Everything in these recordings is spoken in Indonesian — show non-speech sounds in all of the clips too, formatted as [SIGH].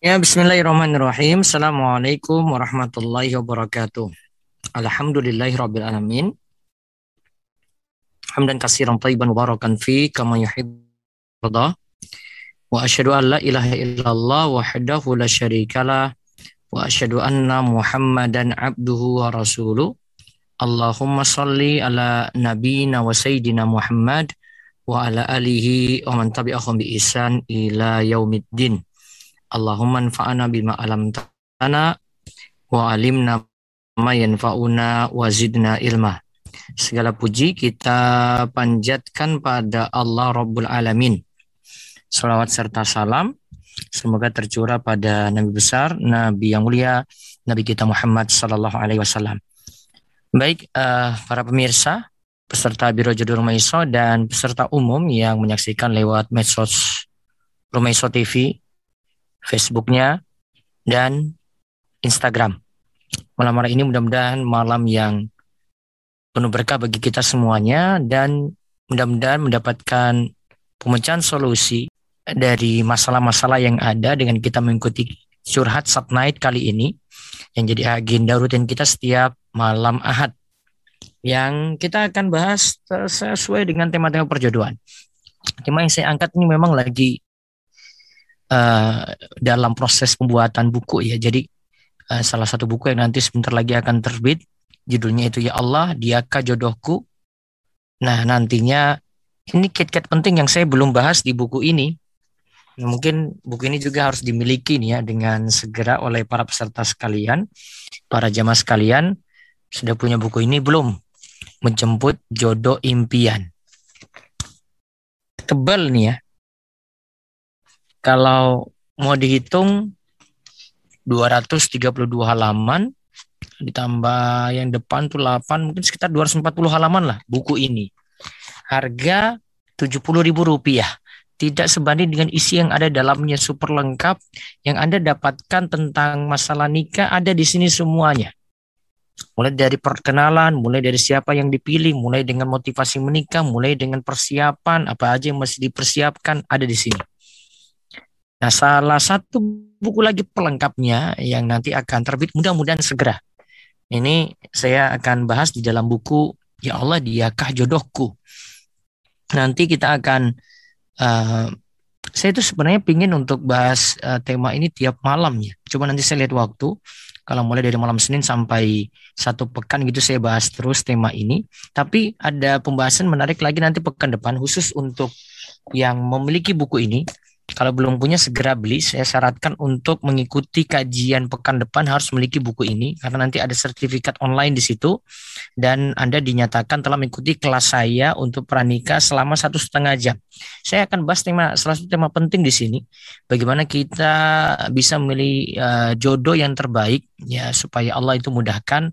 Ya, bismillahirrahmanirrahim. Assalamualaikum warahmatullahi wabarakatuh. Alhamdulillahi rabbil alamin. Hamdan kasiran tayyiban mubarakan fi kama yuhibbu Wa asyhadu an la ilaha illallah wahdahu la syarikalah wa asyhadu anna Muhammadan abduhu wa rasuluh. Allahumma salli ala nabiyyina wa sayyidina Muhammad wa ala alihi wa man tabi'ahum bi ihsan ila yaumiddin. Allahumma anfa'ana bima alam tana wa alimna ma yanfa'una wa zidna ilma. Segala puji kita panjatkan pada Allah Rabbul Alamin. Salawat serta salam semoga tercurah pada Nabi besar, Nabi yang mulia, Nabi kita Muhammad Sallallahu Alaihi Wasallam. Baik, uh, para pemirsa, peserta Biro Jodoh Rumaiso dan peserta umum yang menyaksikan lewat medsos Rumaiso TV Facebooknya, dan Instagram. Malam hari ini mudah-mudahan malam yang penuh berkah bagi kita semuanya dan mudah-mudahan mendapatkan pemecahan solusi dari masalah-masalah yang ada dengan kita mengikuti curhat sat night kali ini yang jadi agenda rutin kita setiap malam ahad yang kita akan bahas sesuai dengan tema-tema perjodohan. Tema yang saya angkat ini memang lagi uh, dalam proses pembuatan buku ya. Jadi uh, salah satu buku yang nanti sebentar lagi akan terbit judulnya itu ya Allah diakah jodohku. Nah nantinya ini kit-kit penting yang saya belum bahas di buku ini. Nah, mungkin buku ini juga harus dimiliki nih ya dengan segera oleh para peserta sekalian, para jamaah sekalian. Sudah punya buku ini belum? Menjemput jodoh impian. Tebal nih ya, kalau mau dihitung 232 halaman ditambah yang depan tuh 8 mungkin sekitar 240 halaman lah buku ini. Harga 70 ribu rupiah. Tidak sebanding dengan isi yang ada dalamnya super lengkap. Yang Anda dapatkan tentang masalah nikah ada di sini semuanya. Mulai dari perkenalan, mulai dari siapa yang dipilih, mulai dengan motivasi menikah, mulai dengan persiapan, apa aja yang masih dipersiapkan ada di sini. Nah, salah satu buku lagi pelengkapnya yang nanti akan terbit mudah-mudahan segera. Ini saya akan bahas di dalam buku Ya Allah Diakah Jodohku. Nanti kita akan uh, saya itu sebenarnya pingin untuk bahas uh, tema ini tiap malam ya. Coba nanti saya lihat waktu. Kalau mulai dari malam Senin sampai satu pekan gitu saya bahas terus tema ini. Tapi ada pembahasan menarik lagi nanti pekan depan khusus untuk yang memiliki buku ini kalau belum punya segera beli. Saya syaratkan untuk mengikuti kajian pekan depan harus memiliki buku ini karena nanti ada sertifikat online di situ dan Anda dinyatakan telah mengikuti kelas saya untuk pranikah selama satu setengah jam. Saya akan bahas tema salah satu tema penting di sini, bagaimana kita bisa memilih uh, jodoh yang terbaik ya supaya Allah itu mudahkan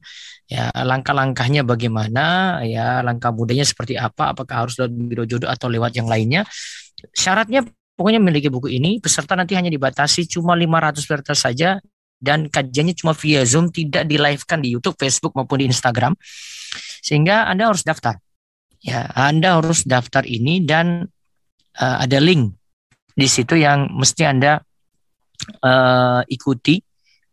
ya langkah-langkahnya bagaimana ya langkah mudahnya seperti apa apakah harus lewat biro jodoh atau lewat yang lainnya syaratnya Pokoknya memiliki buku ini, peserta nanti hanya dibatasi cuma 500 peserta saja dan kajiannya cuma via Zoom, tidak di live-kan di YouTube, Facebook maupun di Instagram. Sehingga Anda harus daftar. Ya, Anda harus daftar ini dan uh, ada link di situ yang mesti Anda uh, ikuti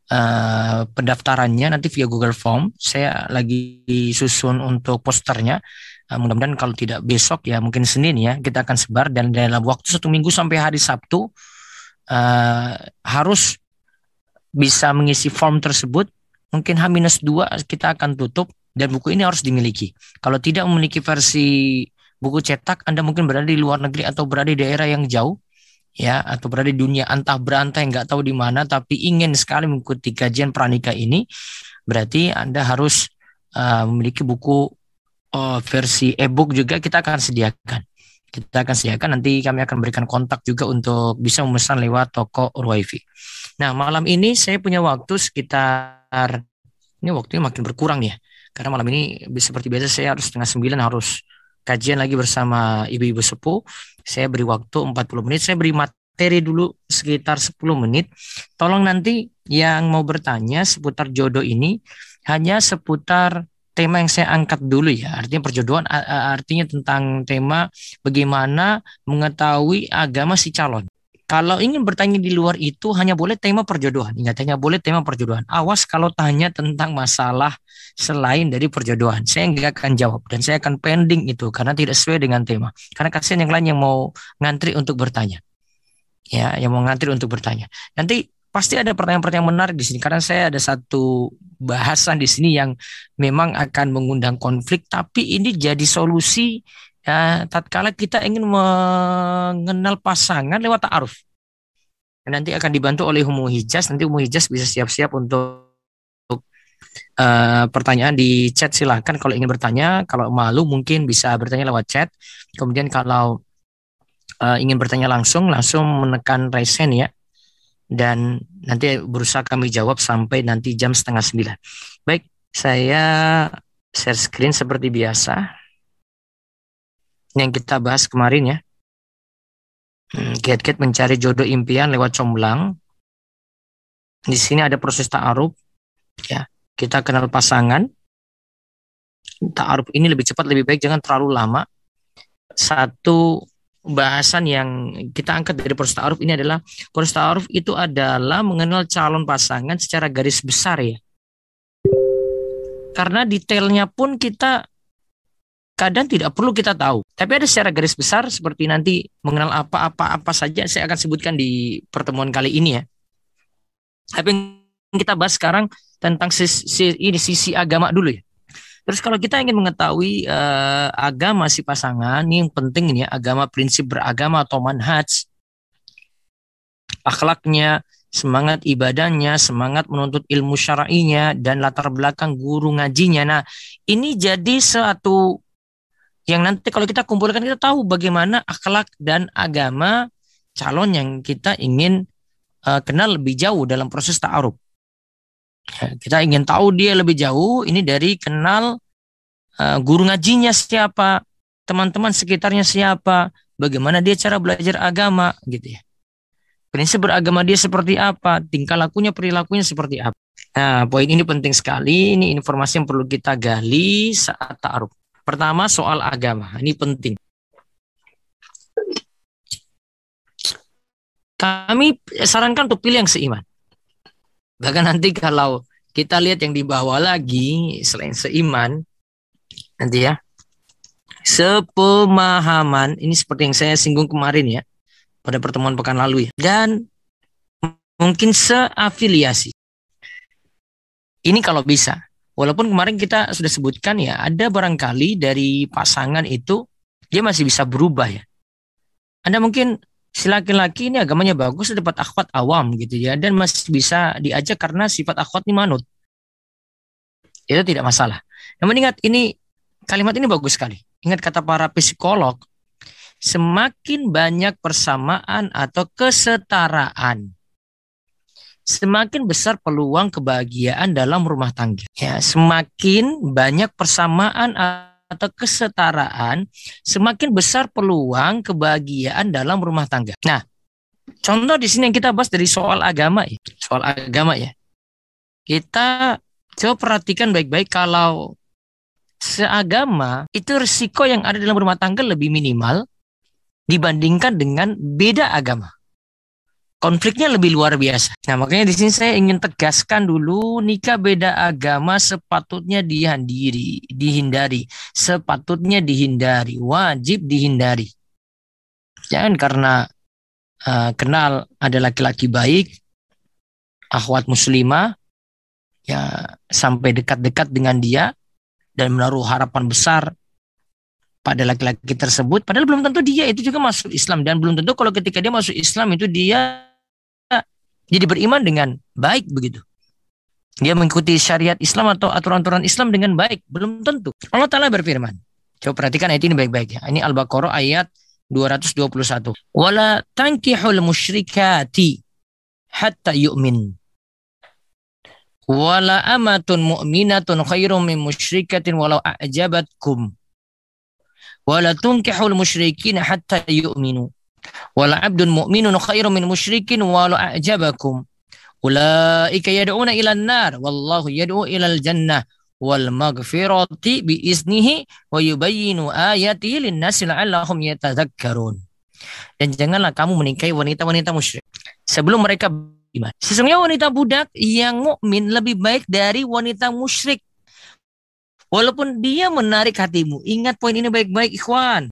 uh, pendaftarannya nanti via Google Form. Saya lagi susun untuk posternya Uh, mudah-mudahan kalau tidak besok ya mungkin Senin ya kita akan sebar dan dalam waktu satu minggu sampai hari Sabtu uh, harus bisa mengisi form tersebut. Mungkin H-2 kita akan tutup dan buku ini harus dimiliki. Kalau tidak memiliki versi buku cetak, Anda mungkin berada di luar negeri atau berada di daerah yang jauh ya atau berada di dunia antah berantah yang nggak tahu di mana tapi ingin sekali mengikuti kajian pranika ini berarti Anda harus uh, memiliki buku oh, versi e-book juga kita akan sediakan. Kita akan sediakan nanti kami akan berikan kontak juga untuk bisa memesan lewat toko Urwaifi. Nah malam ini saya punya waktu sekitar ini waktunya makin berkurang ya karena malam ini seperti biasa saya harus setengah sembilan harus kajian lagi bersama ibu-ibu sepuh. Saya beri waktu 40 menit. Saya beri materi dulu sekitar 10 menit. Tolong nanti yang mau bertanya seputar jodoh ini hanya seputar tema yang saya angkat dulu ya. Artinya perjodohan artinya tentang tema bagaimana mengetahui agama si calon. Kalau ingin bertanya di luar itu hanya boleh tema perjodohan. Ingat hanya boleh tema perjodohan. Awas kalau tanya tentang masalah selain dari perjodohan. Saya nggak akan jawab dan saya akan pending itu karena tidak sesuai dengan tema. Karena kasihan yang lain yang mau ngantri untuk bertanya. Ya, yang mau ngantri untuk bertanya. Nanti pasti ada pertanyaan-pertanyaan menarik di sini karena saya ada satu bahasan di sini yang memang akan mengundang konflik tapi ini jadi solusi ya tatkala kita ingin mengenal pasangan lewat ta'aruf. Nanti akan dibantu oleh Humu Hijaz, nanti Humu Hijaz bisa siap-siap untuk uh, pertanyaan di chat silahkan kalau ingin bertanya, kalau malu mungkin bisa bertanya lewat chat. Kemudian kalau uh, ingin bertanya langsung, langsung menekan raise ya. Dan nanti berusaha kami jawab sampai nanti jam setengah sembilan. Baik, saya share screen seperti biasa yang kita bahas kemarin ya. Hmm, Kiat-kiat mencari jodoh impian lewat comblang. Di sini ada proses ta'aruf. Ya, kita kenal pasangan. Ta'aruf ini lebih cepat, lebih baik, jangan terlalu lama. Satu bahasan yang kita angkat dari proses ta'aruf ini adalah proses ta'aruf itu adalah mengenal calon pasangan secara garis besar ya. Karena detailnya pun kita kadang tidak perlu kita tahu. Tapi ada secara garis besar seperti nanti mengenal apa-apa apa saja saya akan sebutkan di pertemuan kali ini ya. Tapi kita bahas sekarang tentang sisi, ini sisi agama dulu ya. Terus kalau kita ingin mengetahui uh, agama si pasangan, ini yang penting ini ya, agama prinsip beragama atau manhaj, akhlaknya, semangat ibadahnya, semangat menuntut ilmu syar'inya dan latar belakang guru ngajinya. Nah, ini jadi suatu yang nanti kalau kita kumpulkan kita tahu bagaimana akhlak dan agama calon yang kita ingin uh, kenal lebih jauh dalam proses ta'aruf. Ya, kita ingin tahu dia lebih jauh ini dari kenal uh, guru ngajinya siapa, teman-teman sekitarnya siapa, bagaimana dia cara belajar agama gitu ya. Prinsip beragama dia seperti apa, tingkah lakunya, perilakunya seperti apa. Nah, poin ini penting sekali. Ini informasi yang perlu kita gali saat ta'aruf. Pertama soal agama, ini penting. Kami sarankan untuk pilih yang seiman. Bahkan nanti kalau kita lihat yang di bawah lagi selain seiman, nanti ya, sepemahaman, ini seperti yang saya singgung kemarin ya, pada pertemuan pekan lalu ya, dan mungkin seafiliasi. Ini kalau bisa. Walaupun kemarin kita sudah sebutkan ya, ada barangkali dari pasangan itu dia masih bisa berubah ya. Anda mungkin si laki-laki ini agamanya bagus, dapat akhwat awam gitu ya, dan masih bisa diajak karena sifat akhwat ini manut. Itu tidak masalah. Namun ingat ini kalimat ini bagus sekali. Ingat kata para psikolog, semakin banyak persamaan atau kesetaraan semakin besar peluang kebahagiaan dalam rumah tangga. Ya, semakin banyak persamaan atau kesetaraan, semakin besar peluang kebahagiaan dalam rumah tangga. Nah, contoh di sini yang kita bahas dari soal agama ya, soal agama ya. Kita coba perhatikan baik-baik kalau seagama itu risiko yang ada dalam rumah tangga lebih minimal dibandingkan dengan beda agama konfliknya lebih luar biasa. Nah, makanya di sini saya ingin tegaskan dulu nikah beda agama sepatutnya dihindari, dihindari, sepatutnya dihindari, wajib dihindari. Jangan karena uh, kenal ada laki-laki baik, akhwat muslimah, ya sampai dekat-dekat dengan dia dan menaruh harapan besar pada laki-laki tersebut padahal belum tentu dia itu juga masuk Islam dan belum tentu kalau ketika dia masuk Islam itu dia jadi beriman dengan baik begitu. Dia mengikuti syariat Islam atau aturan-aturan Islam dengan baik. Belum tentu. Allah Ta'ala berfirman. Coba perhatikan ayat ini baik-baik ya. Ini Al-Baqarah ayat 221. Wala tankihul musyrikati hatta yu'min. Wala amatun mu'minatun khairum min musyrikatin walau a'jabatkum. Wala tunkihul musyrikin hatta yu'minu wala abdun mu'minun khairum min musyrikin walau a'jabakum ulaika yad'una ila nar wallahu yad'u ila al-jannah wal maghfirati bi iznihi wa yubayyinu ayatihi lin-nasi la'allahum yatadhakkarun Dan janganlah kamu menikahi wanita-wanita musyrik sebelum mereka beriman. Sesungguhnya wanita budak yang mukmin lebih baik dari wanita musyrik. Walaupun dia menarik hatimu. Ingat poin ini baik-baik ikhwan.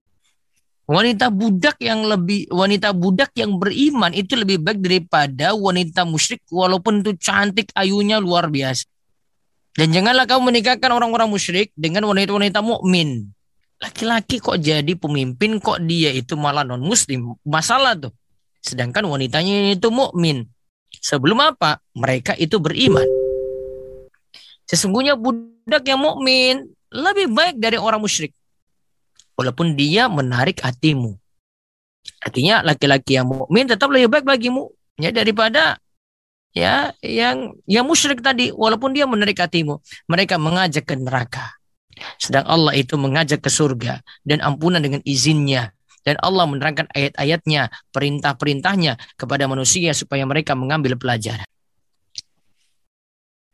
Wanita budak yang lebih wanita budak yang beriman itu lebih baik daripada wanita musyrik walaupun itu cantik ayunya luar biasa. Dan janganlah kamu menikahkan orang-orang musyrik dengan wanita-wanita mukmin. Laki-laki kok jadi pemimpin kok dia itu malah non muslim. Masalah tuh. Sedangkan wanitanya itu mukmin. Sebelum apa? Mereka itu beriman. Sesungguhnya budak yang mukmin lebih baik dari orang musyrik walaupun dia menarik hatimu. Artinya laki-laki yang mukmin tetap lebih baik bagimu ya daripada ya yang yang musyrik tadi walaupun dia menarik hatimu. Mereka mengajak ke neraka. Sedang Allah itu mengajak ke surga dan ampunan dengan izinnya. Dan Allah menerangkan ayat-ayatnya, perintah-perintahnya kepada manusia supaya mereka mengambil pelajaran.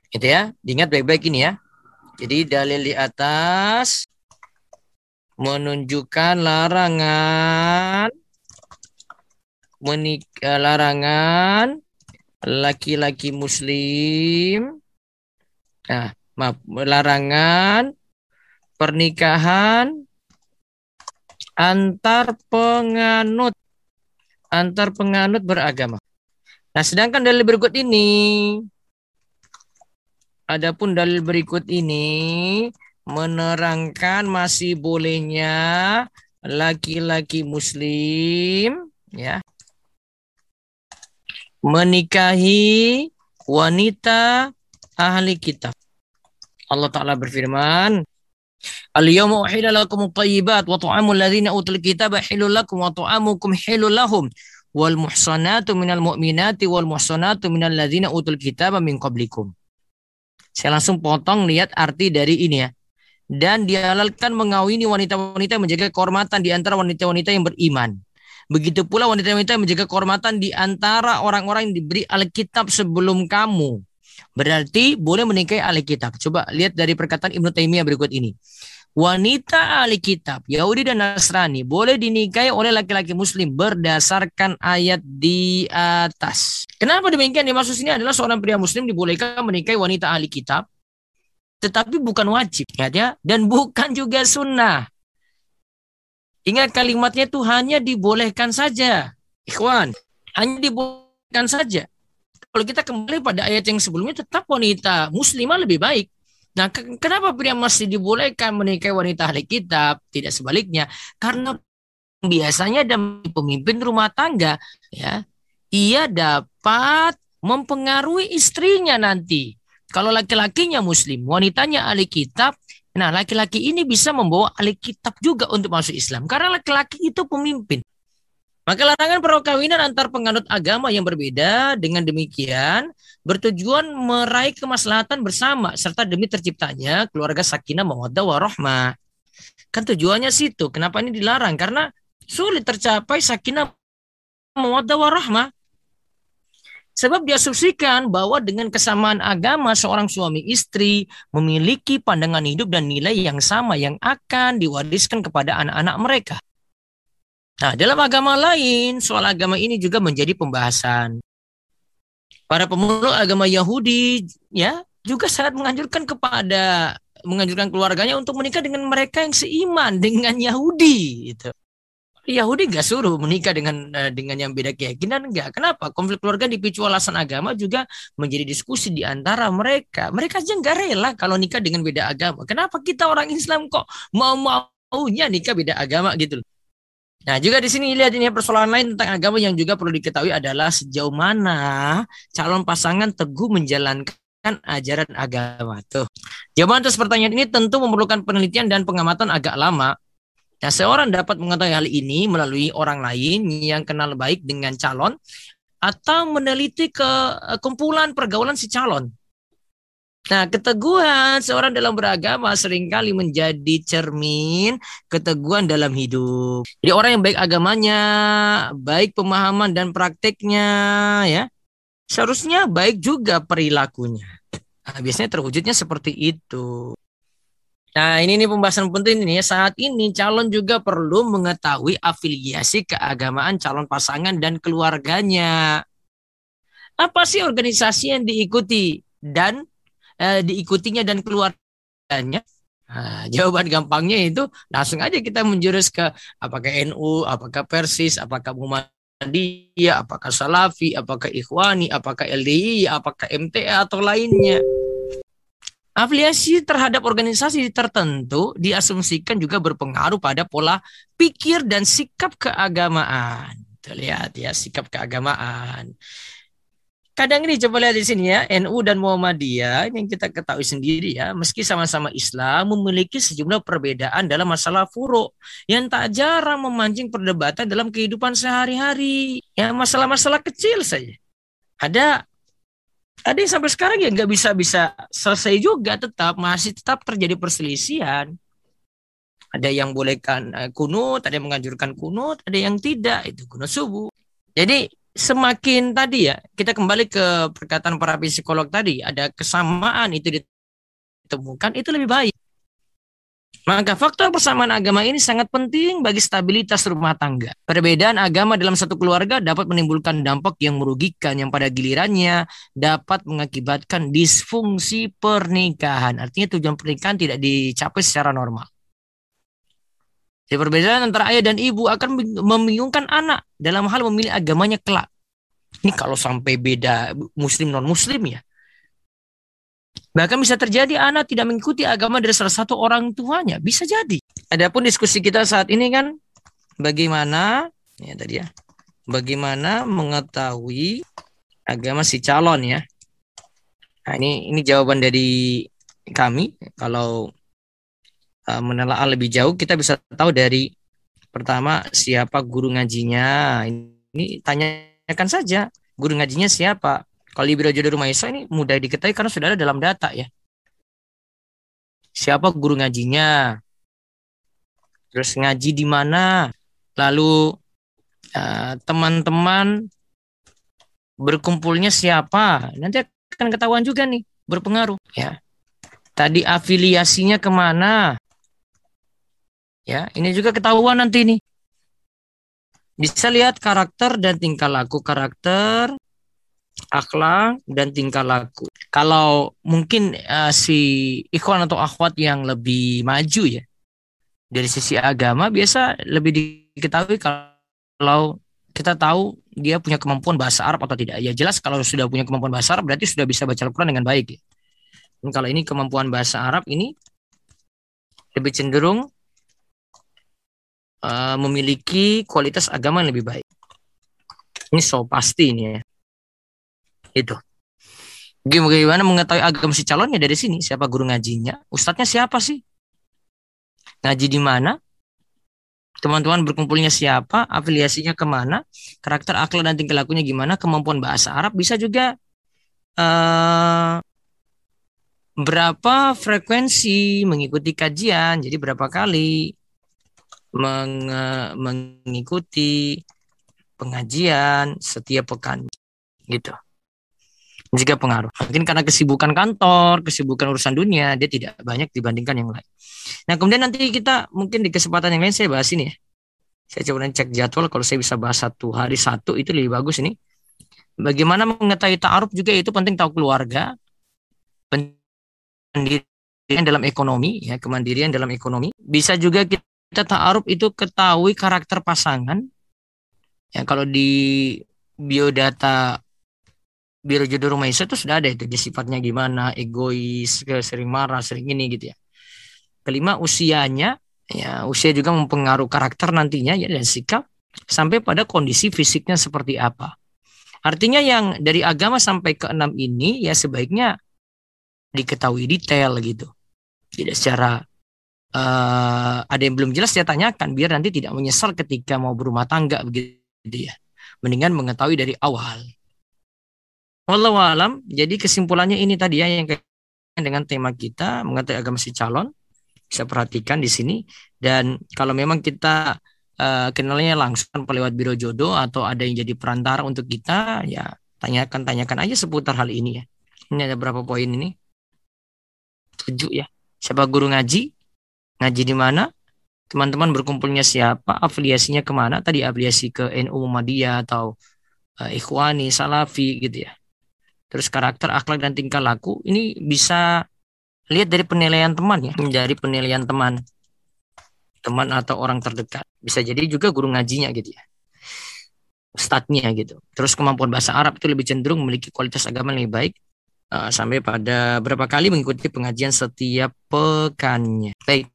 Itu ya, diingat baik-baik ini ya. Jadi dalil di atas menunjukkan larangan menikah larangan laki-laki muslim nah maaf larangan pernikahan antar penganut antar penganut beragama. Nah, sedangkan dalil berikut ini adapun dalil berikut ini menerangkan masih bolehnya laki-laki muslim ya menikahi wanita ahli kitab. Allah taala berfirman, Al-yawma uhilla lakum at-tayyibat wa tu'amul ladzina utul kitaba halal lakum wa tu'amukum halal lahum wal muhsanatu minal mu'minati wal muhsanatu minal ladzina utul kitaba min qablikum. Saya langsung potong lihat arti dari ini ya dan dihalalkan mengawini wanita-wanita yang menjaga kehormatan di antara wanita-wanita yang beriman. Begitu pula wanita-wanita yang menjaga kehormatan di antara orang-orang yang diberi Alkitab sebelum kamu. Berarti boleh menikahi Alkitab. Coba lihat dari perkataan Ibnu Taimiyah berikut ini. Wanita ahli kitab, Yahudi dan Nasrani boleh dinikahi oleh laki-laki muslim berdasarkan ayat di atas. Kenapa demikian? Dimaksud sini adalah seorang pria muslim dibolehkan menikahi wanita ahli kitab tetapi bukan wajib ya dan bukan juga sunnah. Ingat kalimatnya itu hanya dibolehkan saja. Ikhwan, hanya dibolehkan saja. Kalau kita kembali pada ayat yang sebelumnya tetap wanita muslimah lebih baik. Nah, kenapa pria masih dibolehkan menikahi wanita ahli kitab? Tidak sebaliknya. Karena biasanya ada pemimpin rumah tangga ya, ia dapat mempengaruhi istrinya nanti kalau laki-lakinya muslim, wanitanya ahli kitab, nah laki-laki ini bisa membawa ahli kitab juga untuk masuk Islam. Karena laki-laki itu pemimpin. Maka larangan perkawinan antar penganut agama yang berbeda dengan demikian bertujuan meraih kemaslahatan bersama serta demi terciptanya keluarga sakinah mawaddah warahmah. Kan tujuannya situ. Kenapa ini dilarang? Karena sulit tercapai sakinah mawaddah warahmah Sebab diasumsikan bahwa dengan kesamaan agama seorang suami istri memiliki pandangan hidup dan nilai yang sama yang akan diwariskan kepada anak-anak mereka. Nah, dalam agama lain, soal agama ini juga menjadi pembahasan. Para pemeluk agama Yahudi ya juga sangat menganjurkan kepada menganjurkan keluarganya untuk menikah dengan mereka yang seiman dengan Yahudi gitu. Yahudi gak suruh menikah dengan uh, dengan yang beda keyakinan enggak. Kenapa? Konflik keluarga dipicu alasan agama juga menjadi diskusi di antara mereka. Mereka aja nggak rela kalau nikah dengan beda agama. Kenapa kita orang Islam kok mau maunya nikah beda agama gitu Nah, juga di sini lihat ini persoalan lain tentang agama yang juga perlu diketahui adalah sejauh mana calon pasangan teguh menjalankan ajaran agama tuh. Jawaban atas pertanyaan ini tentu memerlukan penelitian dan pengamatan agak lama Nah, seorang dapat mengetahui hal ini melalui orang lain yang kenal baik dengan calon atau meneliti ke eh, kumpulan pergaulan si calon. Nah, keteguhan seorang dalam beragama sering kali menjadi cermin keteguhan dalam hidup. Jadi orang yang baik agamanya, baik pemahaman dan prakteknya ya, seharusnya baik juga perilakunya. Nah, biasanya terwujudnya seperti itu. Nah, ini nih pembahasan penting ini. Saat ini calon juga perlu mengetahui afiliasi keagamaan calon pasangan dan keluarganya. Apa sih organisasi yang diikuti dan eh, diikutinya dan keluarganya? Nah, [LAUGHS] jawaban gampangnya itu langsung aja kita menjurus ke apakah NU, apakah Persis, apakah Muhammadiyah, apakah Salafi, apakah Ikhwani, apakah LDI, apakah MTA atau lainnya. Afiliasi terhadap organisasi tertentu diasumsikan juga berpengaruh pada pola pikir dan sikap keagamaan. Terlihat ya sikap keagamaan. Kadang ini coba lihat di sini ya, NU dan Muhammadiyah yang kita ketahui sendiri ya, meski sama-sama Islam memiliki sejumlah perbedaan dalam masalah furo yang tak jarang memancing perdebatan dalam kehidupan sehari-hari. Ya masalah-masalah kecil saja. Ada ada yang sampai sekarang ya nggak bisa bisa selesai juga tetap masih tetap terjadi perselisihan. Ada yang bolehkan uh, kunut ada yang menganjurkan kunut ada yang tidak itu kunut subuh. Jadi semakin tadi ya kita kembali ke perkataan para psikolog tadi ada kesamaan itu ditemukan itu lebih baik maka faktor persamaan agama ini sangat penting bagi stabilitas rumah tangga. Perbedaan agama dalam satu keluarga dapat menimbulkan dampak yang merugikan yang pada gilirannya dapat mengakibatkan disfungsi pernikahan. Artinya tujuan pernikahan tidak dicapai secara normal. Jadi perbedaan antara ayah dan ibu akan membingungkan anak dalam hal memilih agamanya kelak. Ini kalau sampai beda muslim non muslim ya. Bahkan bisa terjadi anak tidak mengikuti agama dari salah satu orang tuanya. Bisa jadi. Adapun diskusi kita saat ini kan bagaimana ya tadi ya. Bagaimana mengetahui agama si calon ya. Nah, ini ini jawaban dari kami kalau uh, menelaah lebih jauh kita bisa tahu dari pertama siapa guru ngajinya. Ini tanyakan saja guru ngajinya siapa kalau Biro Jodoh Rumah Isa ini mudah diketahui karena sudah ada dalam data ya. Siapa guru ngajinya? Terus ngaji di mana? Lalu eh, teman-teman uh, berkumpulnya siapa? Nanti akan ketahuan juga nih, berpengaruh ya. Tadi afiliasinya ke mana? Ya, ini juga ketahuan nanti nih. Bisa lihat karakter dan tingkah laku karakter akhlak dan tingkah laku. Kalau mungkin uh, si ikhwan atau akhwat yang lebih maju ya dari sisi agama biasa lebih diketahui kalau kita tahu dia punya kemampuan bahasa Arab atau tidak. Ya jelas kalau sudah punya kemampuan bahasa Arab berarti sudah bisa baca Al-Quran dengan baik. Ya. Dan kalau ini kemampuan bahasa Arab ini lebih cenderung uh, memiliki kualitas agama yang lebih baik. Ini so pasti ini ya. Itu. Gimana mengetahui agama si calonnya dari sini? Siapa guru ngajinya? Ustadznya siapa sih? Ngaji di mana? Teman-teman berkumpulnya siapa? Afiliasinya ke mana? Karakter akhlak dan tingkah lakunya gimana? Kemampuan bahasa Arab bisa juga uh, berapa frekuensi mengikuti kajian? Jadi berapa kali meng mengikuti pengajian setiap pekan gitu jika pengaruh. Mungkin karena kesibukan kantor, kesibukan urusan dunia, dia tidak banyak dibandingkan yang lain. Nah, kemudian nanti kita mungkin di kesempatan yang lain saya bahas ini ya. Saya coba cek jadwal kalau saya bisa bahas satu hari satu itu lebih bagus ini. Bagaimana mengetahui ta'aruf juga itu penting tahu keluarga, pendirian dalam ekonomi, ya kemandirian dalam ekonomi. Bisa juga kita ta'aruf itu ketahui karakter pasangan. Ya kalau di biodata Biro jodoh rumah Isa itu sudah ada itu dia sifatnya gimana, egois, sering marah, sering ini gitu ya. Kelima usianya, ya usia juga mempengaruhi karakter nantinya ya dan sikap sampai pada kondisi fisiknya seperti apa. Artinya yang dari agama sampai ke enam ini ya sebaiknya diketahui detail gitu. Tidak secara uh, ada yang belum jelas saya tanyakan biar nanti tidak menyesal ketika mau berumah tangga begitu ya. Mendingan mengetahui dari awal. Wallahu alam. Jadi kesimpulannya ini tadi ya yang dengan tema kita mengetahui agama si calon. Bisa perhatikan di sini dan kalau memang kita uh, kenalnya langsung lewat biro jodoh atau ada yang jadi perantara untuk kita ya tanyakan tanyakan aja seputar hal ini ya. Ini ada berapa poin ini? Tujuh ya. Siapa guru ngaji? Ngaji di mana? Teman-teman berkumpulnya siapa? Afiliasinya ke mana? Tadi afiliasi ke NU Muhammadiyah atau uh, Ikhwani, Salafi gitu ya. Terus karakter, akhlak dan tingkah laku ini bisa lihat dari penilaian teman ya, menjadi penilaian teman. Teman atau orang terdekat. Bisa jadi juga guru ngajinya gitu ya. Ustadznya gitu. Terus kemampuan bahasa Arab itu lebih cenderung memiliki kualitas agama lebih baik uh, sampai pada berapa kali mengikuti pengajian setiap pekannya. Baik,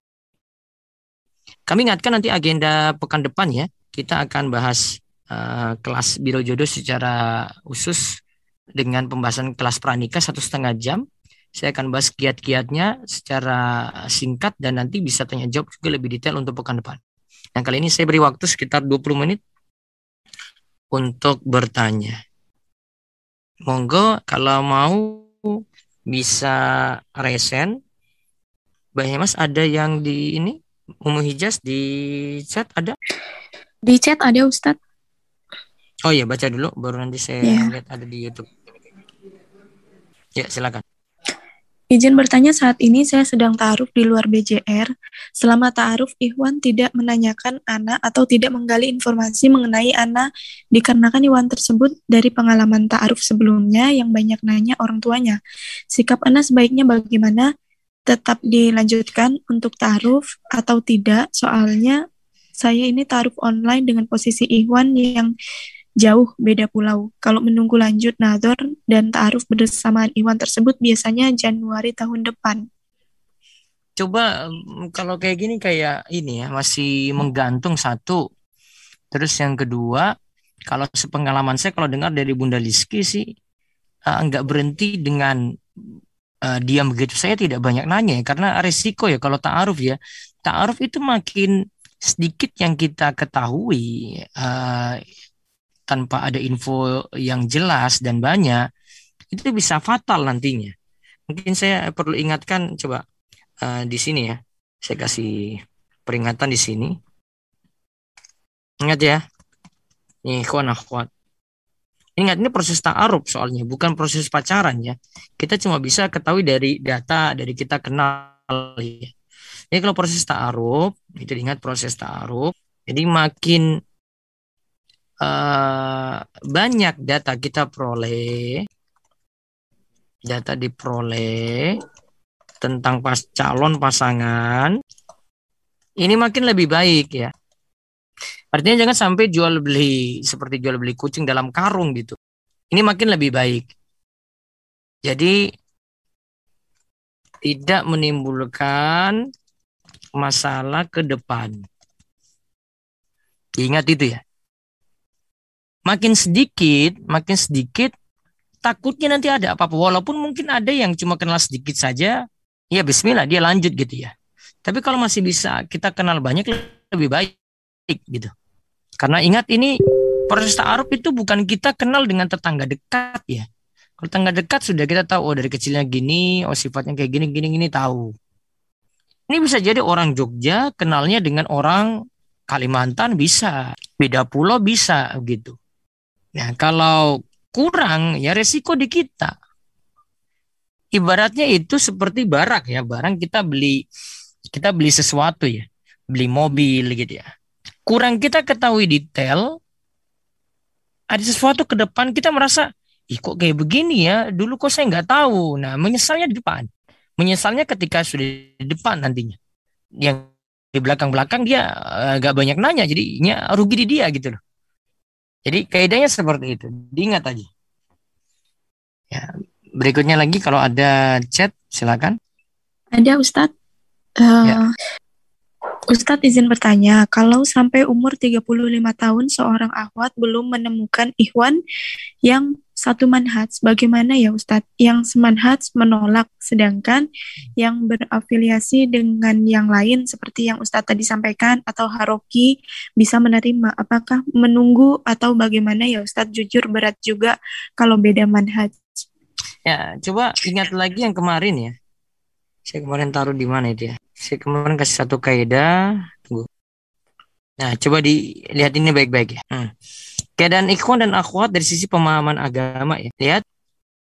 kami ingatkan nanti agenda pekan depan ya, kita akan bahas uh, kelas biro jodoh secara khusus dengan pembahasan kelas pranikah satu setengah jam. Saya akan bahas kiat-kiatnya secara singkat dan nanti bisa tanya jawab juga lebih detail untuk pekan depan. Yang kali ini saya beri waktu sekitar 20 menit untuk bertanya. Monggo kalau mau bisa resen. Bang Mas ada yang di ini Umu Hijaz di chat ada? Di chat ada Ustadz. Oh iya baca dulu baru nanti saya yeah. lihat ada di YouTube. Ya silakan. Izin bertanya saat ini saya sedang ta'aruf di luar BJR. Selama ta'aruf, Ikhwan tidak menanyakan Ana atau tidak menggali informasi mengenai Ana dikarenakan Ikhwan tersebut dari pengalaman ta'aruf sebelumnya yang banyak nanya orang tuanya. Sikap Ana sebaiknya bagaimana? tetap dilanjutkan untuk taruf atau tidak soalnya saya ini taruf online dengan posisi Ikhwan yang jauh beda pulau. Kalau menunggu lanjut nador dan ta'aruf bersamaan Ikhwan tersebut biasanya Januari tahun depan. Coba kalau kayak gini kayak ini ya masih menggantung satu. Terus yang kedua, kalau sepengalaman saya kalau dengar dari Bunda Liski sih uh, nggak berhenti dengan uh, diam begitu saya tidak banyak nanya ya, karena resiko ya kalau ta'aruf ya ta'aruf itu makin sedikit yang kita ketahui uh, tanpa ada info yang jelas dan banyak itu bisa fatal nantinya mungkin saya perlu ingatkan coba uh, di sini ya saya kasih peringatan di sini ingat ya nih kawan akhwat Ingat ini proses ta'aruf soalnya, bukan proses pacaran ya. Kita cuma bisa ketahui dari data, dari kita kenal ya. Jadi kalau proses ta'aruf, itu ingat proses ta'aruf. Jadi makin uh, banyak data kita peroleh, data diperoleh tentang pas calon pasangan, ini makin lebih baik ya. Artinya jangan sampai jual beli seperti jual beli kucing dalam karung gitu. Ini makin lebih baik. Jadi tidak menimbulkan masalah ke depan. Ingat itu ya. Makin sedikit, makin sedikit takutnya nanti ada apa-apa. Walaupun mungkin ada yang cuma kenal sedikit saja, ya bismillah dia lanjut gitu ya. Tapi kalau masih bisa kita kenal banyak lebih baik gitu. Karena ingat ini proses ta'aruf itu bukan kita kenal dengan tetangga dekat ya. Kalau tetangga dekat sudah kita tahu oh dari kecilnya gini, oh sifatnya kayak gini gini gini tahu. Ini bisa jadi orang Jogja kenalnya dengan orang Kalimantan bisa, beda pulau bisa gitu. Nah, kalau kurang ya resiko di kita. Ibaratnya itu seperti barak ya, barang kita beli kita beli sesuatu ya, beli mobil gitu ya kurang kita ketahui detail, ada sesuatu ke depan kita merasa, ih kok kayak begini ya, dulu kok saya nggak tahu. Nah, menyesalnya di depan. Menyesalnya ketika sudah di depan nantinya. Yang di belakang-belakang dia eh, nggak banyak nanya, jadinya rugi di dia gitu loh. Jadi kaidahnya seperti itu, diingat aja. Ya, berikutnya lagi kalau ada chat silakan. Ada Ustadz. Uh, ya. Ustadz izin bertanya, kalau sampai umur 35 tahun seorang akhwat belum menemukan ikhwan yang satu manhaj, bagaimana ya Ustadz? Yang semanhaj menolak, sedangkan yang berafiliasi dengan yang lain seperti yang Ustadz tadi sampaikan atau haroki bisa menerima. Apakah menunggu atau bagaimana ya Ustadz? Jujur berat juga kalau beda manhaj. Ya, coba ingat lagi yang kemarin ya. Saya kemarin taruh di mana itu ya? Saya kemarin kasih satu kaidah. Tunggu. Nah, coba dilihat ini baik-baik ya. Hmm. Keadaan ikhwan dan akhwat dari sisi pemahaman agama ya. Lihat,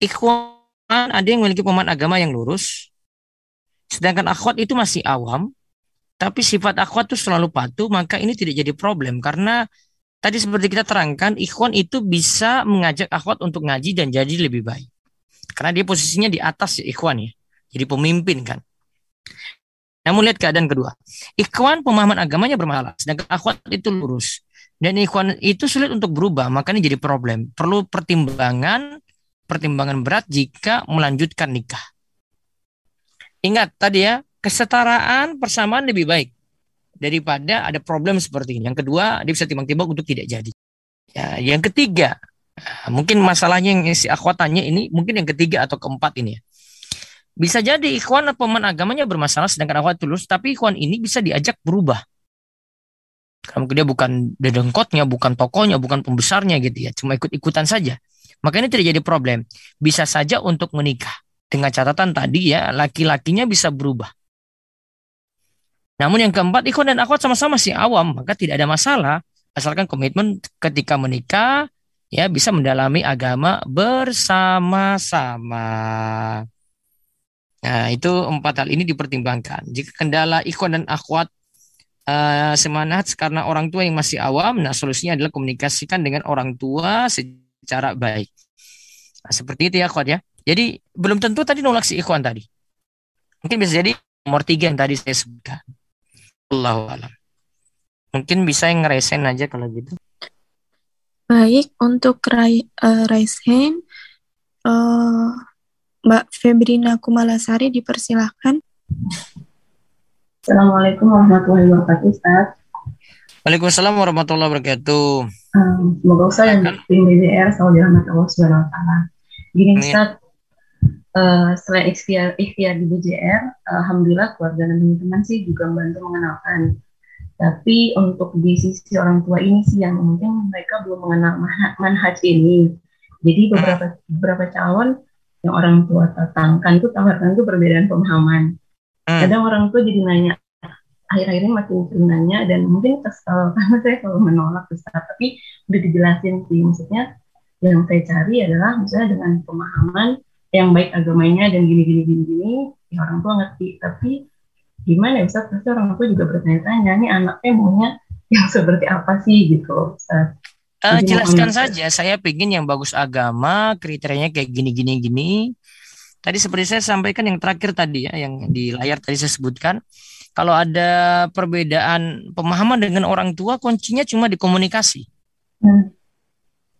ikhwan ada yang memiliki pemahaman agama yang lurus. Sedangkan akhwat itu masih awam. tapi sifat akhwat itu selalu patuh, maka ini tidak jadi problem karena tadi seperti kita terangkan, ikhwan itu bisa mengajak akhwat untuk ngaji dan jadi lebih baik. Karena dia posisinya di atas ya ikhwan ya. Jadi pemimpin kan. Namun lihat keadaan kedua. Ikhwan pemahaman agamanya bermasalah, sedangkan akhwat itu lurus. Dan ikhwan itu sulit untuk berubah, makanya jadi problem. Perlu pertimbangan, pertimbangan berat jika melanjutkan nikah. Ingat tadi ya, kesetaraan persamaan lebih baik daripada ada problem seperti ini. Yang kedua, dia bisa timbang-timbang untuk tidak jadi. Ya, yang ketiga, nah, mungkin masalahnya yang si akhwatannya ini mungkin yang ketiga atau keempat ini ya. Bisa jadi ikhwan pemain agamanya bermasalah sedangkan akhwat tulus, tapi ikhwan ini bisa diajak berubah. Karena dia bukan dedengkotnya, bukan tokohnya, bukan pembesarnya gitu ya, cuma ikut-ikutan saja. Maka ini tidak jadi problem. Bisa saja untuk menikah. Dengan catatan tadi ya, laki-lakinya bisa berubah. Namun yang keempat, ikhwan dan akhwat sama-sama si awam, maka tidak ada masalah asalkan komitmen ketika menikah ya bisa mendalami agama bersama-sama. Nah, itu empat hal ini dipertimbangkan. Jika kendala ikhwan dan akhwat uh, semangat karena orang tua yang masih awam, nah solusinya adalah komunikasikan dengan orang tua secara baik. Nah, seperti itu ya akhwat ya. Jadi belum tentu tadi nolak si ikhwan tadi. Mungkin bisa jadi nomor tiga yang tadi saya sebutkan. Allah alam. Mungkin bisa yang ngerasain aja kalau gitu. Baik, untuk rai, uh, raise hand, uh, Mbak Febrina Kumalasari dipersilahkan. Assalamualaikum warahmatullahi wabarakatuh, Ustaz. Waalaikumsalam warahmatullahi wabarakatuh. Um, semoga Ustaz yang tim BDR selalu dirahmati Allah Subhanahu wa taala. Gini Ustaz, uh, selain ikhtiar, ikhtiar di BJR, alhamdulillah keluarga dan teman-teman sih juga membantu mengenalkan. Tapi untuk di sisi orang tua ini sih yang mungkin mereka belum mengenal manhaj ini. Jadi beberapa beberapa calon yang orang tua tatangkan itu tawarkan itu perbedaan pemahaman. Hmm. Kadang orang tua jadi nanya, akhir-akhir ini makin sering nanya dan mungkin kesel [LAUGHS] karena saya kalau menolak besar. Tapi udah dijelasin sih, maksudnya yang saya cari adalah misalnya dengan pemahaman yang baik agamanya dan gini gini gini gini ya orang tua ngerti tapi gimana ya Ustaz pasti orang tua juga bertanya-tanya nih anaknya maunya yang [LAUGHS] seperti apa sih gitu Ustaz Uh, jelaskan saja, saya pingin yang bagus agama, kriterianya kayak gini gini gini. Tadi seperti saya sampaikan yang terakhir tadi ya, yang di layar tadi saya sebutkan, kalau ada perbedaan pemahaman dengan orang tua, kuncinya cuma di komunikasi. Hmm.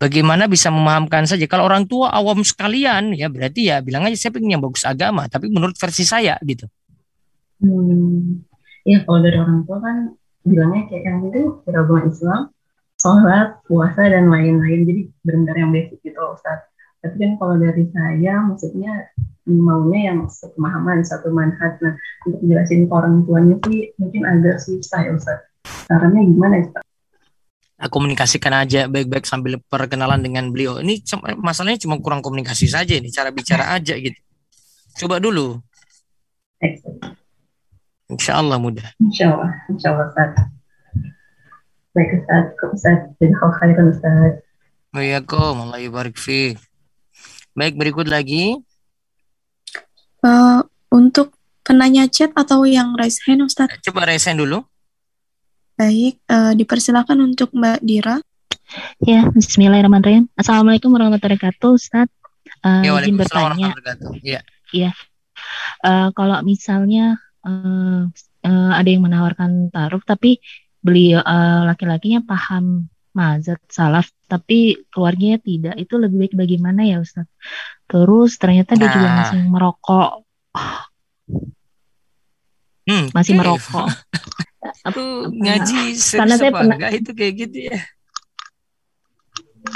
Bagaimana bisa memahamkan saja? Kalau orang tua awam sekalian, ya berarti ya bilang aja saya pengen yang bagus agama, tapi menurut versi saya gitu. Hmm, ya kalau dari orang tua kan bilangnya kayak yang penting beragama Islam, sholat, puasa dan lain-lain. Jadi benar-benar yang basic gitu Ustaz. Tapi kan kalau dari saya, maksudnya maunya yang sepemahaman, satu manfaat. Nah, untuk jelasin ke orang tuanya sih mungkin agak susah ya Ustaz. Caranya gimana ya Ustaz? Nah, komunikasikan aja baik-baik sambil perkenalan dengan beliau. Ini masalahnya cuma kurang komunikasi saja ini, cara bicara [LAUGHS] aja gitu. Coba dulu. Insya Allah mudah. Insya Allah, Insya Allah Ustaz. Baik Ustaz, Ustaz, jazakallah khairan Ustaz. Waalaikumsalam, Allah. Baik, berikut lagi. Uh, untuk penanya chat atau yang raise hand Ustaz? Coba raise hand dulu. Baik, uh, dipersilakan untuk Mbak Dira. Ya, Bismillahirrahmanirrahim. Assalamualaikum warahmatullahi wabarakatuh, Ustaz. Uh, ya, izin bertanya. Ya. Iya. Uh, kalau misalnya uh, uh, ada yang menawarkan taruh, tapi beliau uh, laki-lakinya paham mazhab salaf, tapi keluarganya tidak, itu lebih baik bagaimana ya, Ustaz? Terus ternyata dia juga nah. masih merokok. Hmm, masih okay. merokok. [LAUGHS] Aku ngaji karena saya pernah enggak itu kayak gitu ya.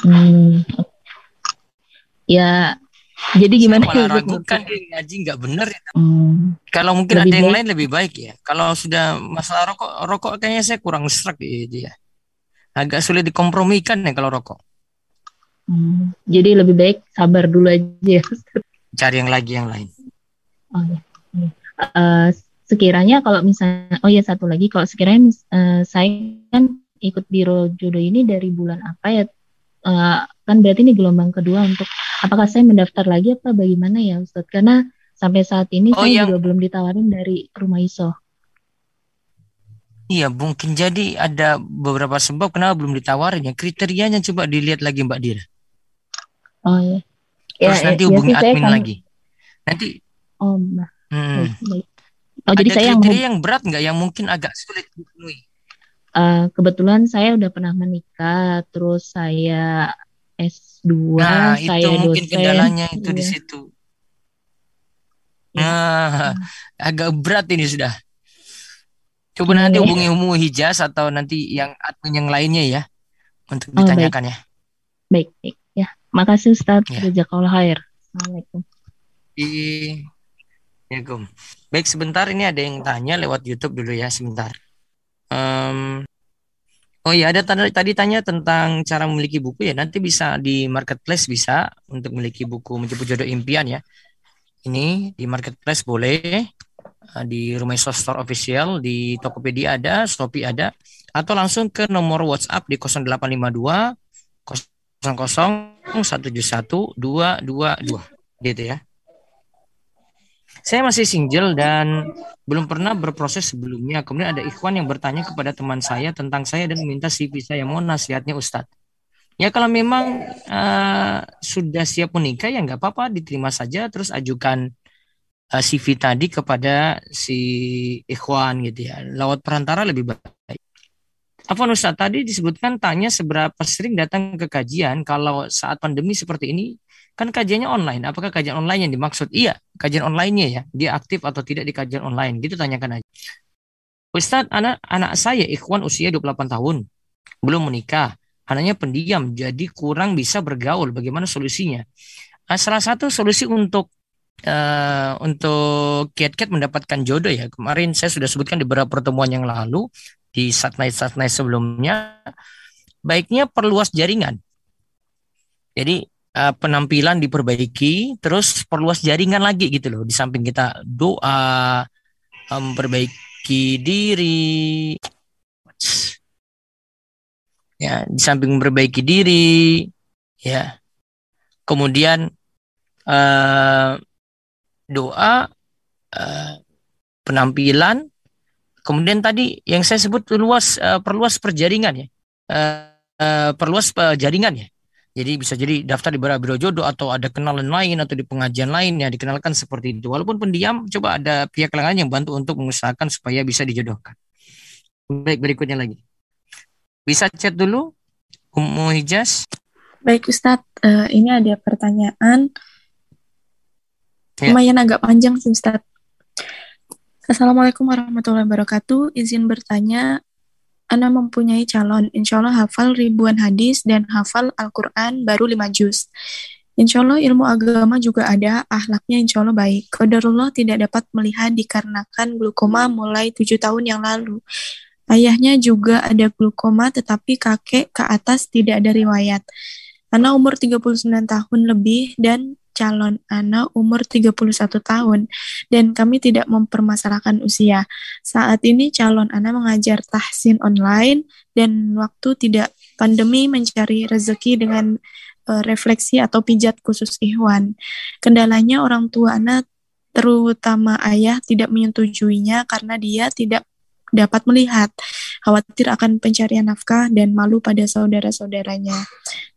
Hmm. Ya, jadi gimana ya? ragukan dia ngaji nggak benar ya. Hmm. Kalau mungkin lebih ada yang baik. lain lebih baik ya. Kalau sudah masalah rokok, rokok kayaknya saya kurang serak ya dia. Agak sulit dikompromikan ya kalau rokok. Hmm. Jadi lebih baik sabar dulu aja ya. Cari yang lagi yang lain. Oh ya. Uh, sekiranya kalau misalnya oh ya satu lagi kalau sekiranya uh, saya kan ikut biro jodoh ini dari bulan apa ya uh, kan berarti ini gelombang kedua untuk apakah saya mendaftar lagi apa bagaimana ya Ustaz? karena sampai saat ini oh, saya yang... juga belum ditawarin dari rumah iso Iya, mungkin jadi ada beberapa sebab kenapa belum ditawarin ya. Kriterianya coba dilihat lagi Mbak Dira. Oh iya. Terus ya, nanti ya, hubungi ya, admin kan... lagi. Nanti. Oh, mbak. Hmm. Baik, baik. Oh, ada jadi saya yang, yang berat nggak yang mungkin agak sulit dipenuhi? Uh, kebetulan saya udah pernah menikah, terus saya S2, nah, saya itu mungkin dosen. kendalanya itu iya. di situ. Iya. Nah, agak berat ini sudah. Coba nanti iya. hubungi Umu Hijaz atau nanti yang admin yang lainnya ya untuk ditanyakan oh, baik. ya. Baik, baik. Ya, makasih Ustaz. Ya. Jazakallah khair. Assalamualaikum. Assalamualaikum. Baik, sebentar ini ada yang tanya lewat YouTube dulu ya, sebentar. Um, oh ya, ada tanda, tadi tanya tentang cara memiliki buku ya. Nanti bisa di marketplace bisa untuk memiliki buku menjemput jodoh impian ya. Ini di marketplace boleh, eh, di Rumah Store official, di Tokopedia ada, Shopee ada, atau langsung ke nomor WhatsApp di 0852 00 171 222 gitu ya. Saya masih single dan belum pernah berproses sebelumnya. Kemudian ada ikhwan yang bertanya kepada teman saya tentang saya dan meminta CV saya. Mohon nasihatnya Ustadz. Ya kalau memang uh, sudah siap menikah ya nggak apa-apa diterima saja terus ajukan uh, eh, CV tadi kepada si ikhwan gitu ya. Lewat perantara lebih baik. Apa Ustaz tadi disebutkan tanya seberapa sering datang ke kajian kalau saat pandemi seperti ini Kan kajiannya online. Apakah kajian online yang dimaksud? Iya, kajian online-nya ya. Dia aktif atau tidak di kajian online. Gitu tanyakan aja. Ustadz, anak anak saya ikhwan usia 28 tahun. Belum menikah. Anaknya pendiam, jadi kurang bisa bergaul. Bagaimana solusinya? Nah, salah satu solusi untuk uh, untuk kiat-kiat mendapatkan jodoh ya. Kemarin saya sudah sebutkan di beberapa pertemuan yang lalu di satnai satnai sebelumnya. Baiknya perluas jaringan. Jadi uh, penampilan diperbaiki, terus perluas jaringan lagi gitu loh. Di samping kita doa, memperbaiki diri, ya di samping memperbaiki diri, ya kemudian uh, doa, uh, penampilan, kemudian tadi yang saya sebut luas uh, perluas perjaringan ya, uh, uh, perluas jaringan ya jadi bisa jadi daftar di Biro Jodoh atau ada kenalan lain atau di pengajian lain yang dikenalkan seperti itu. Walaupun pendiam, coba ada pihak lain yang bantu untuk mengusahakan supaya bisa dijodohkan. Baik, berikutnya lagi. Bisa chat dulu, Ummu Hijaz. Baik Ustadz, uh, ini ada pertanyaan. Ya. Lumayan agak panjang sih Ustadz. Assalamualaikum warahmatullahi wabarakatuh. Izin bertanya, Ana mempunyai calon, insya Allah hafal ribuan hadis dan hafal Al-Quran baru lima juz. Insya Allah ilmu agama juga ada, ahlaknya insya Allah baik. Qadarullah tidak dapat melihat dikarenakan glukoma mulai tujuh tahun yang lalu. Ayahnya juga ada glukoma tetapi kakek ke atas tidak ada riwayat. Ana umur 39 tahun lebih dan calon anak umur 31 tahun dan kami tidak mempermasalahkan usia. Saat ini calon anak mengajar tahsin online dan waktu tidak pandemi mencari rezeki dengan uh, refleksi atau pijat khusus Ikhwan. Kendalanya orang tua anak terutama ayah tidak menyetujuinya karena dia tidak dapat melihat, khawatir akan pencarian nafkah dan malu pada saudara-saudaranya.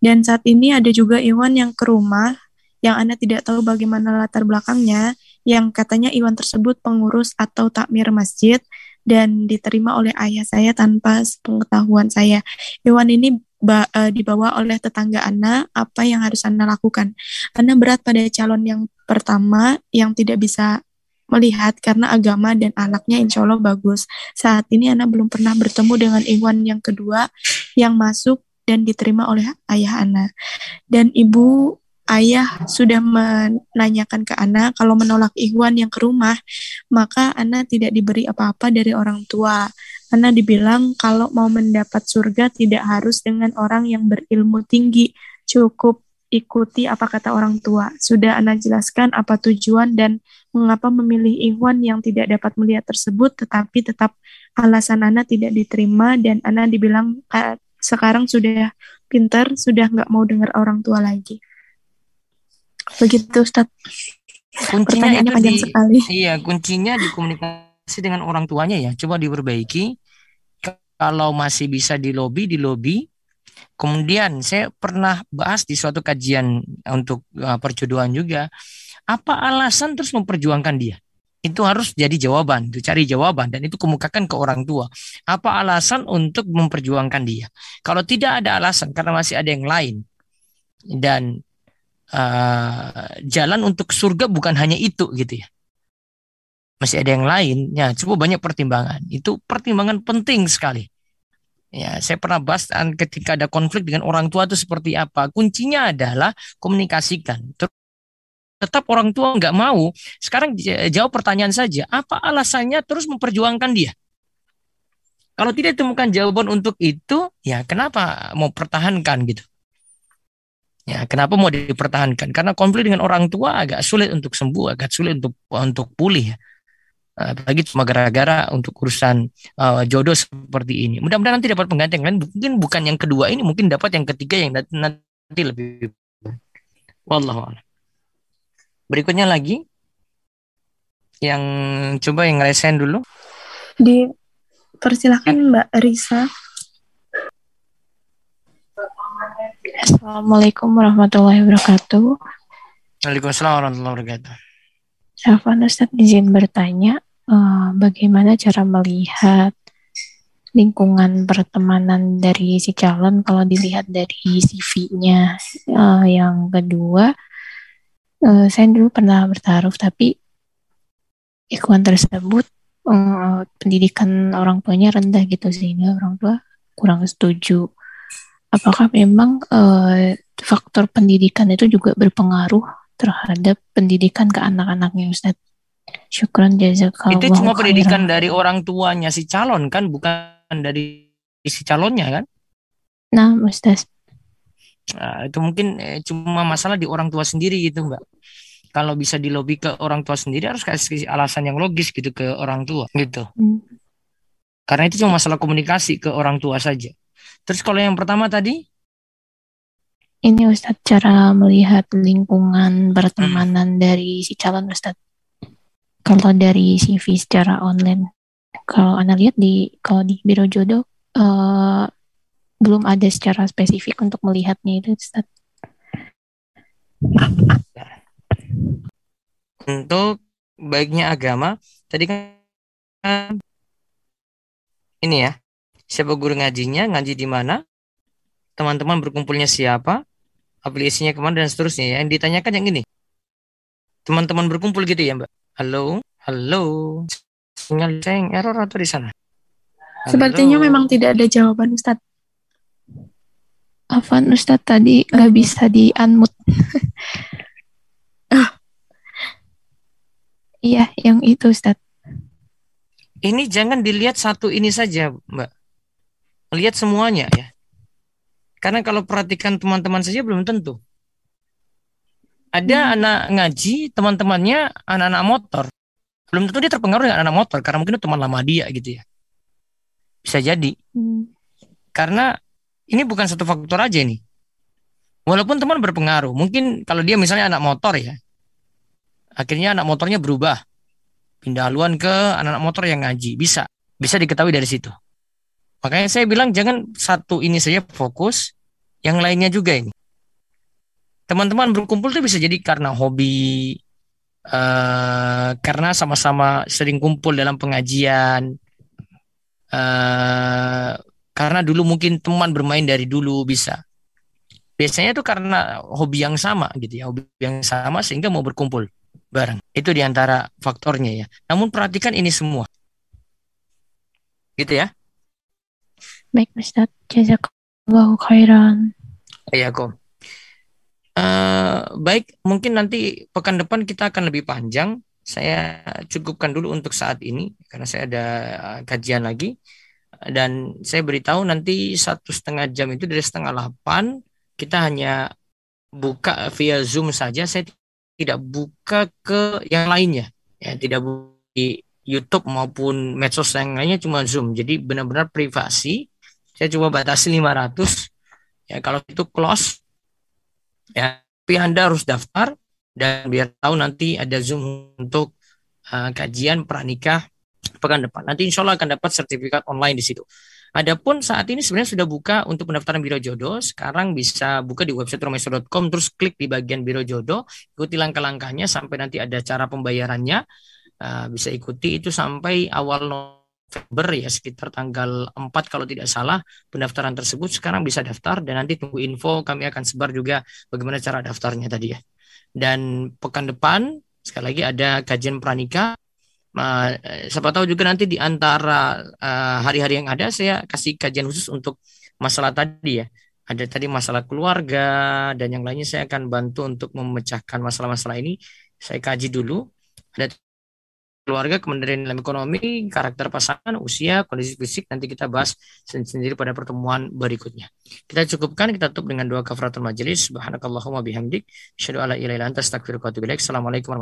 Dan saat ini ada juga Iwan yang ke rumah yang Anda tidak tahu bagaimana latar belakangnya, yang katanya Iwan tersebut pengurus atau takmir masjid dan diterima oleh ayah saya tanpa pengetahuan saya. Iwan ini uh, dibawa oleh tetangga Anda, apa yang harus Anda lakukan? Anda berat pada calon yang pertama yang tidak bisa melihat karena agama dan anaknya insya Allah bagus. Saat ini Anda belum pernah bertemu dengan Iwan yang kedua yang masuk dan diterima oleh ayah Ana. Dan ibu ayah sudah menanyakan ke Ana kalau menolak Ikhwan yang ke rumah, maka Ana tidak diberi apa-apa dari orang tua. Ana dibilang kalau mau mendapat surga tidak harus dengan orang yang berilmu tinggi, cukup ikuti apa kata orang tua. Sudah Ana jelaskan apa tujuan dan mengapa memilih Ikhwan yang tidak dapat melihat tersebut, tetapi tetap alasan Ana tidak diterima dan Ana dibilang sekarang sudah pintar, sudah nggak mau dengar orang tua lagi. Begitu Ustaz. Kuncinya panjang di, sekali. Iya, kuncinya di komunikasi dengan orang tuanya ya. Coba diperbaiki. kalau masih bisa di lobby di lobby kemudian saya pernah bahas di suatu kajian untuk uh, perjodohan juga apa alasan terus memperjuangkan dia itu harus jadi jawaban, itu cari jawaban dan itu kemukakan ke orang tua. Apa alasan untuk memperjuangkan dia? Kalau tidak ada alasan karena masih ada yang lain dan uh, jalan untuk surga bukan hanya itu gitu ya. Masih ada yang lain, ya coba banyak pertimbangan. Itu pertimbangan penting sekali. Ya, saya pernah bahas ketika ada konflik dengan orang tua itu seperti apa. Kuncinya adalah komunikasikan. Tetap orang tua nggak mau. Sekarang jawab pertanyaan saja, apa alasannya terus memperjuangkan dia? Kalau tidak temukan jawaban untuk itu, ya kenapa mau pertahankan gitu? Ya, kenapa mau dipertahankan? Karena konflik dengan orang tua agak sulit untuk sembuh, agak sulit untuk untuk pulih. Ya. Apalagi cuma gara-gara untuk urusan uh, jodoh seperti ini. Mudah-mudahan nanti dapat pengganti yang. Mungkin bukan yang kedua ini, mungkin dapat yang ketiga yang nanti lebih. Wallahu Berikutnya lagi yang coba yang ngerasain dulu. Di persilahkan Mbak Risa. Assalamualaikum warahmatullahi wabarakatuh. Waalaikumsalam warahmatullahi wabarakatuh. Syafan Ustaz izin bertanya, uh, bagaimana cara melihat lingkungan pertemanan dari si calon kalau dilihat dari CV-nya? Uh, yang kedua, uh, saya dulu pernah bertaruh tapi ikhwan tersebut uh, pendidikan orang tuanya rendah gitu sehingga orang tua kurang setuju. Apakah memang uh, faktor pendidikan itu juga berpengaruh terhadap pendidikan ke anak-anaknya Ustaz? Syukran jazakallah. Itu cuma pendidikan dari orang tuanya si calon kan, bukan dari si calonnya kan? Nah, Ustaz. Nah, itu mungkin eh, cuma masalah di orang tua sendiri gitu, Mbak. Kalau bisa dilobi ke orang tua sendiri harus kasih alasan yang logis gitu ke orang tua gitu. Hmm. Karena itu cuma masalah komunikasi ke orang tua saja. Terus kalau yang pertama tadi? Ini Ustadz cara melihat lingkungan pertemanan hmm. dari si calon Ustadz. Kalau dari CV secara online, kalau anda lihat di kalau di biro jodoh uh, belum ada secara spesifik untuk melihatnya itu Ustaz. Untuk baiknya agama, tadi kan ini ya, siapa guru ngajinya, ngaji di mana, teman-teman berkumpulnya siapa, aplikasinya ke mana dan seterusnya. Yang ditanyakan yang ini, teman-teman berkumpul gitu ya Mbak. Halo, halo, sinyal saya yang error atau di sana? Halo. Sepertinya memang tidak ada jawaban Ustadz. Afan Ustadz tadi nggak bisa di unmute. ah. [LAUGHS] Iya, yang itu Ustadz. Ini jangan dilihat satu ini saja, Mbak. Lihat semuanya ya. Karena kalau perhatikan teman-teman saja belum tentu. Ada hmm. anak ngaji, teman-temannya anak-anak motor. Belum tentu dia terpengaruh dengan anak motor karena mungkin itu teman lama dia gitu ya. Bisa jadi. Hmm. Karena ini bukan satu faktor aja nih. Walaupun teman berpengaruh, mungkin kalau dia misalnya anak motor ya, akhirnya anak motornya berubah, pindah haluan ke anak-anak motor yang ngaji, bisa, bisa diketahui dari situ. Makanya saya bilang jangan satu ini saja fokus, yang lainnya juga ini. Teman-teman berkumpul itu bisa jadi karena hobi, uh, karena sama-sama sering kumpul dalam pengajian, uh, karena dulu mungkin teman bermain dari dulu bisa. Biasanya itu karena hobi yang sama gitu ya, hobi yang sama sehingga mau berkumpul bareng. Itu di antara faktornya ya. Namun perhatikan ini semua. Gitu ya. Baik Ustaz, jazakallahu khairan. Iya kok. Uh, baik, mungkin nanti pekan depan kita akan lebih panjang. Saya cukupkan dulu untuk saat ini karena saya ada kajian lagi dan saya beritahu nanti satu setengah jam itu dari setengah delapan kita hanya buka via zoom saja saya tidak buka ke yang lainnya ya tidak di YouTube maupun medsos yang lainnya cuma zoom jadi benar-benar privasi saya coba batasi 500 ya kalau itu close ya tapi anda harus daftar dan biar tahu nanti ada zoom untuk uh, kajian pranikah pekan depan. Nanti insya Allah akan dapat sertifikat online di situ. Adapun saat ini sebenarnya sudah buka untuk pendaftaran biro jodoh. Sekarang bisa buka di website romeso.com terus klik di bagian biro jodoh, ikuti langkah-langkahnya sampai nanti ada cara pembayarannya. Uh, bisa ikuti itu sampai awal November ya sekitar tanggal 4 kalau tidak salah pendaftaran tersebut sekarang bisa daftar dan nanti tunggu info kami akan sebar juga bagaimana cara daftarnya tadi ya. Dan pekan depan sekali lagi ada kajian pranika Uh, siapa tahu juga nanti di antara eh, hari-hari uh, yang ada saya kasih kajian khusus untuk masalah tadi ya. Ada tadi masalah keluarga dan yang lainnya saya akan bantu untuk memecahkan masalah-masalah ini. Saya kaji dulu. Ada keluarga, kementerian dalam ekonomi, karakter pasangan, usia, kondisi fisik nanti kita bahas sendiri pada pertemuan berikutnya. Kita cukupkan kita tutup dengan doa kafaratul majelis. Subhanakallahumma bihamdik, Assalamualaikum warahmatullahi